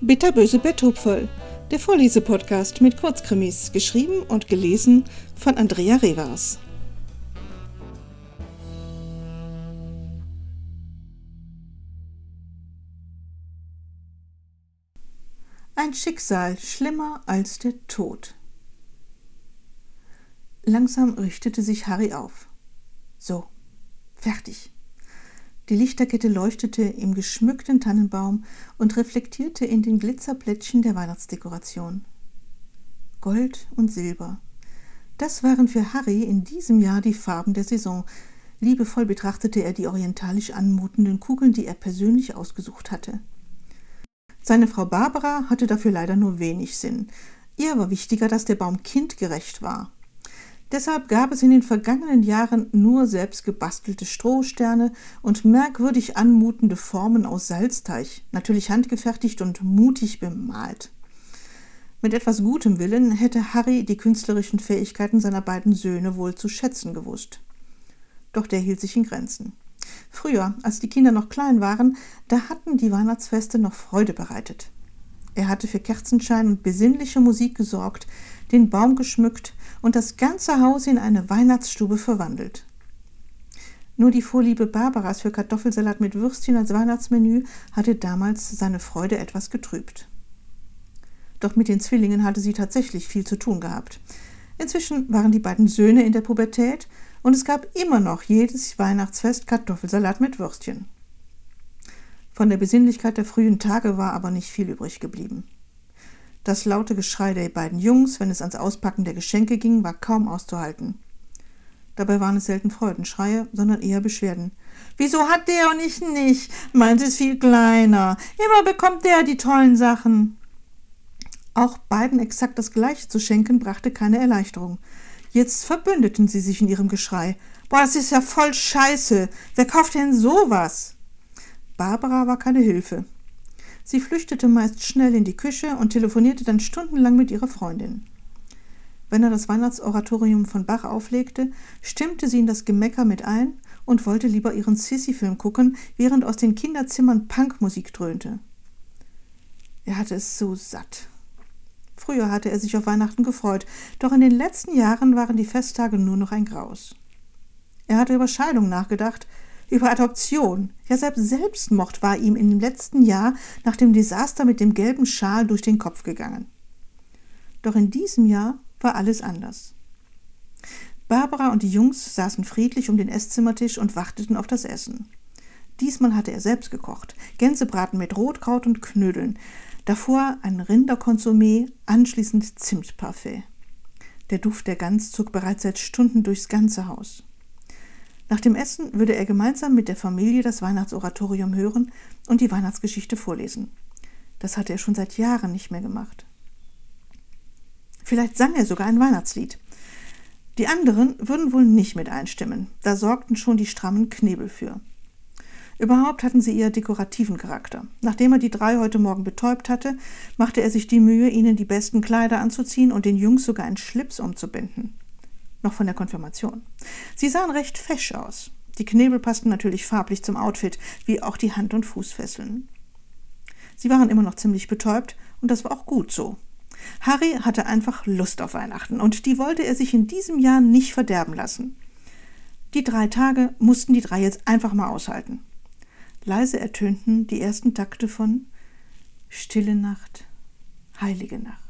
Bitterböse Betthupferl, der Vorlesepodcast mit Kurzkrimis, geschrieben und gelesen von Andrea Revers. Ein Schicksal schlimmer als der Tod. Langsam richtete sich Harry auf. So, fertig. Die Lichterkette leuchtete im geschmückten Tannenbaum und reflektierte in den Glitzerplättchen der Weihnachtsdekoration. Gold und Silber. Das waren für Harry in diesem Jahr die Farben der Saison. Liebevoll betrachtete er die orientalisch anmutenden Kugeln, die er persönlich ausgesucht hatte. Seine Frau Barbara hatte dafür leider nur wenig Sinn. Ihr war wichtiger, dass der Baum kindgerecht war. Deshalb gab es in den vergangenen Jahren nur selbst gebastelte Strohsterne und merkwürdig anmutende Formen aus Salzteig, natürlich handgefertigt und mutig bemalt. Mit etwas gutem Willen hätte Harry die künstlerischen Fähigkeiten seiner beiden Söhne wohl zu schätzen gewusst. Doch der hielt sich in Grenzen. Früher, als die Kinder noch klein waren, da hatten die Weihnachtsfeste noch Freude bereitet. Er hatte für Kerzenschein und besinnliche Musik gesorgt, den Baum geschmückt und das ganze Haus in eine Weihnachtsstube verwandelt. Nur die Vorliebe Barbaras für Kartoffelsalat mit Würstchen als Weihnachtsmenü hatte damals seine Freude etwas getrübt. Doch mit den Zwillingen hatte sie tatsächlich viel zu tun gehabt. Inzwischen waren die beiden Söhne in der Pubertät und es gab immer noch jedes Weihnachtsfest Kartoffelsalat mit Würstchen. Von der Besinnlichkeit der frühen Tage war aber nicht viel übrig geblieben. Das laute Geschrei der beiden Jungs, wenn es ans Auspacken der Geschenke ging, war kaum auszuhalten. Dabei waren es selten Freudenschreie, sondern eher Beschwerden. Wieso hat der und ich nicht? Meins ist viel kleiner. Immer bekommt der die tollen Sachen. Auch beiden exakt das Gleiche zu schenken, brachte keine Erleichterung. Jetzt verbündeten sie sich in ihrem Geschrei. Boah, das ist ja voll scheiße. Wer kauft denn sowas? Barbara war keine Hilfe. Sie flüchtete meist schnell in die Küche und telefonierte dann stundenlang mit ihrer Freundin. Wenn er das Weihnachtsoratorium von Bach auflegte, stimmte sie in das Gemecker mit ein und wollte lieber ihren Sissy-Film gucken, während aus den Kinderzimmern Punkmusik dröhnte. Er hatte es so satt. Früher hatte er sich auf Weihnachten gefreut, doch in den letzten Jahren waren die Festtage nur noch ein Graus. Er hatte über Scheidung nachgedacht, über Adoption. Ja, selbst Selbstmord war ihm im letzten Jahr nach dem Desaster mit dem gelben Schal durch den Kopf gegangen. Doch in diesem Jahr war alles anders. Barbara und die Jungs saßen friedlich um den Esszimmertisch und warteten auf das Essen. Diesmal hatte er selbst gekocht. Gänsebraten mit Rotkraut und Knödeln. Davor ein Rinderkonsumé, anschließend Zimtparfait. Der Duft der Gans zog bereits seit Stunden durchs ganze Haus. Nach dem Essen würde er gemeinsam mit der Familie das Weihnachtsoratorium hören und die Weihnachtsgeschichte vorlesen. Das hatte er schon seit Jahren nicht mehr gemacht. Vielleicht sang er sogar ein Weihnachtslied. Die anderen würden wohl nicht mit einstimmen, da sorgten schon die strammen Knebel für. Überhaupt hatten sie eher dekorativen Charakter. Nachdem er die drei heute Morgen betäubt hatte, machte er sich die Mühe, ihnen die besten Kleider anzuziehen und den Jungs sogar einen Schlips umzubinden noch von der Konfirmation. Sie sahen recht fesch aus. Die Knebel passten natürlich farblich zum Outfit, wie auch die Hand- und Fußfesseln. Sie waren immer noch ziemlich betäubt, und das war auch gut so. Harry hatte einfach Lust auf Weihnachten, und die wollte er sich in diesem Jahr nicht verderben lassen. Die drei Tage mussten die drei jetzt einfach mal aushalten. Leise ertönten die ersten Takte von Stille Nacht, heilige Nacht.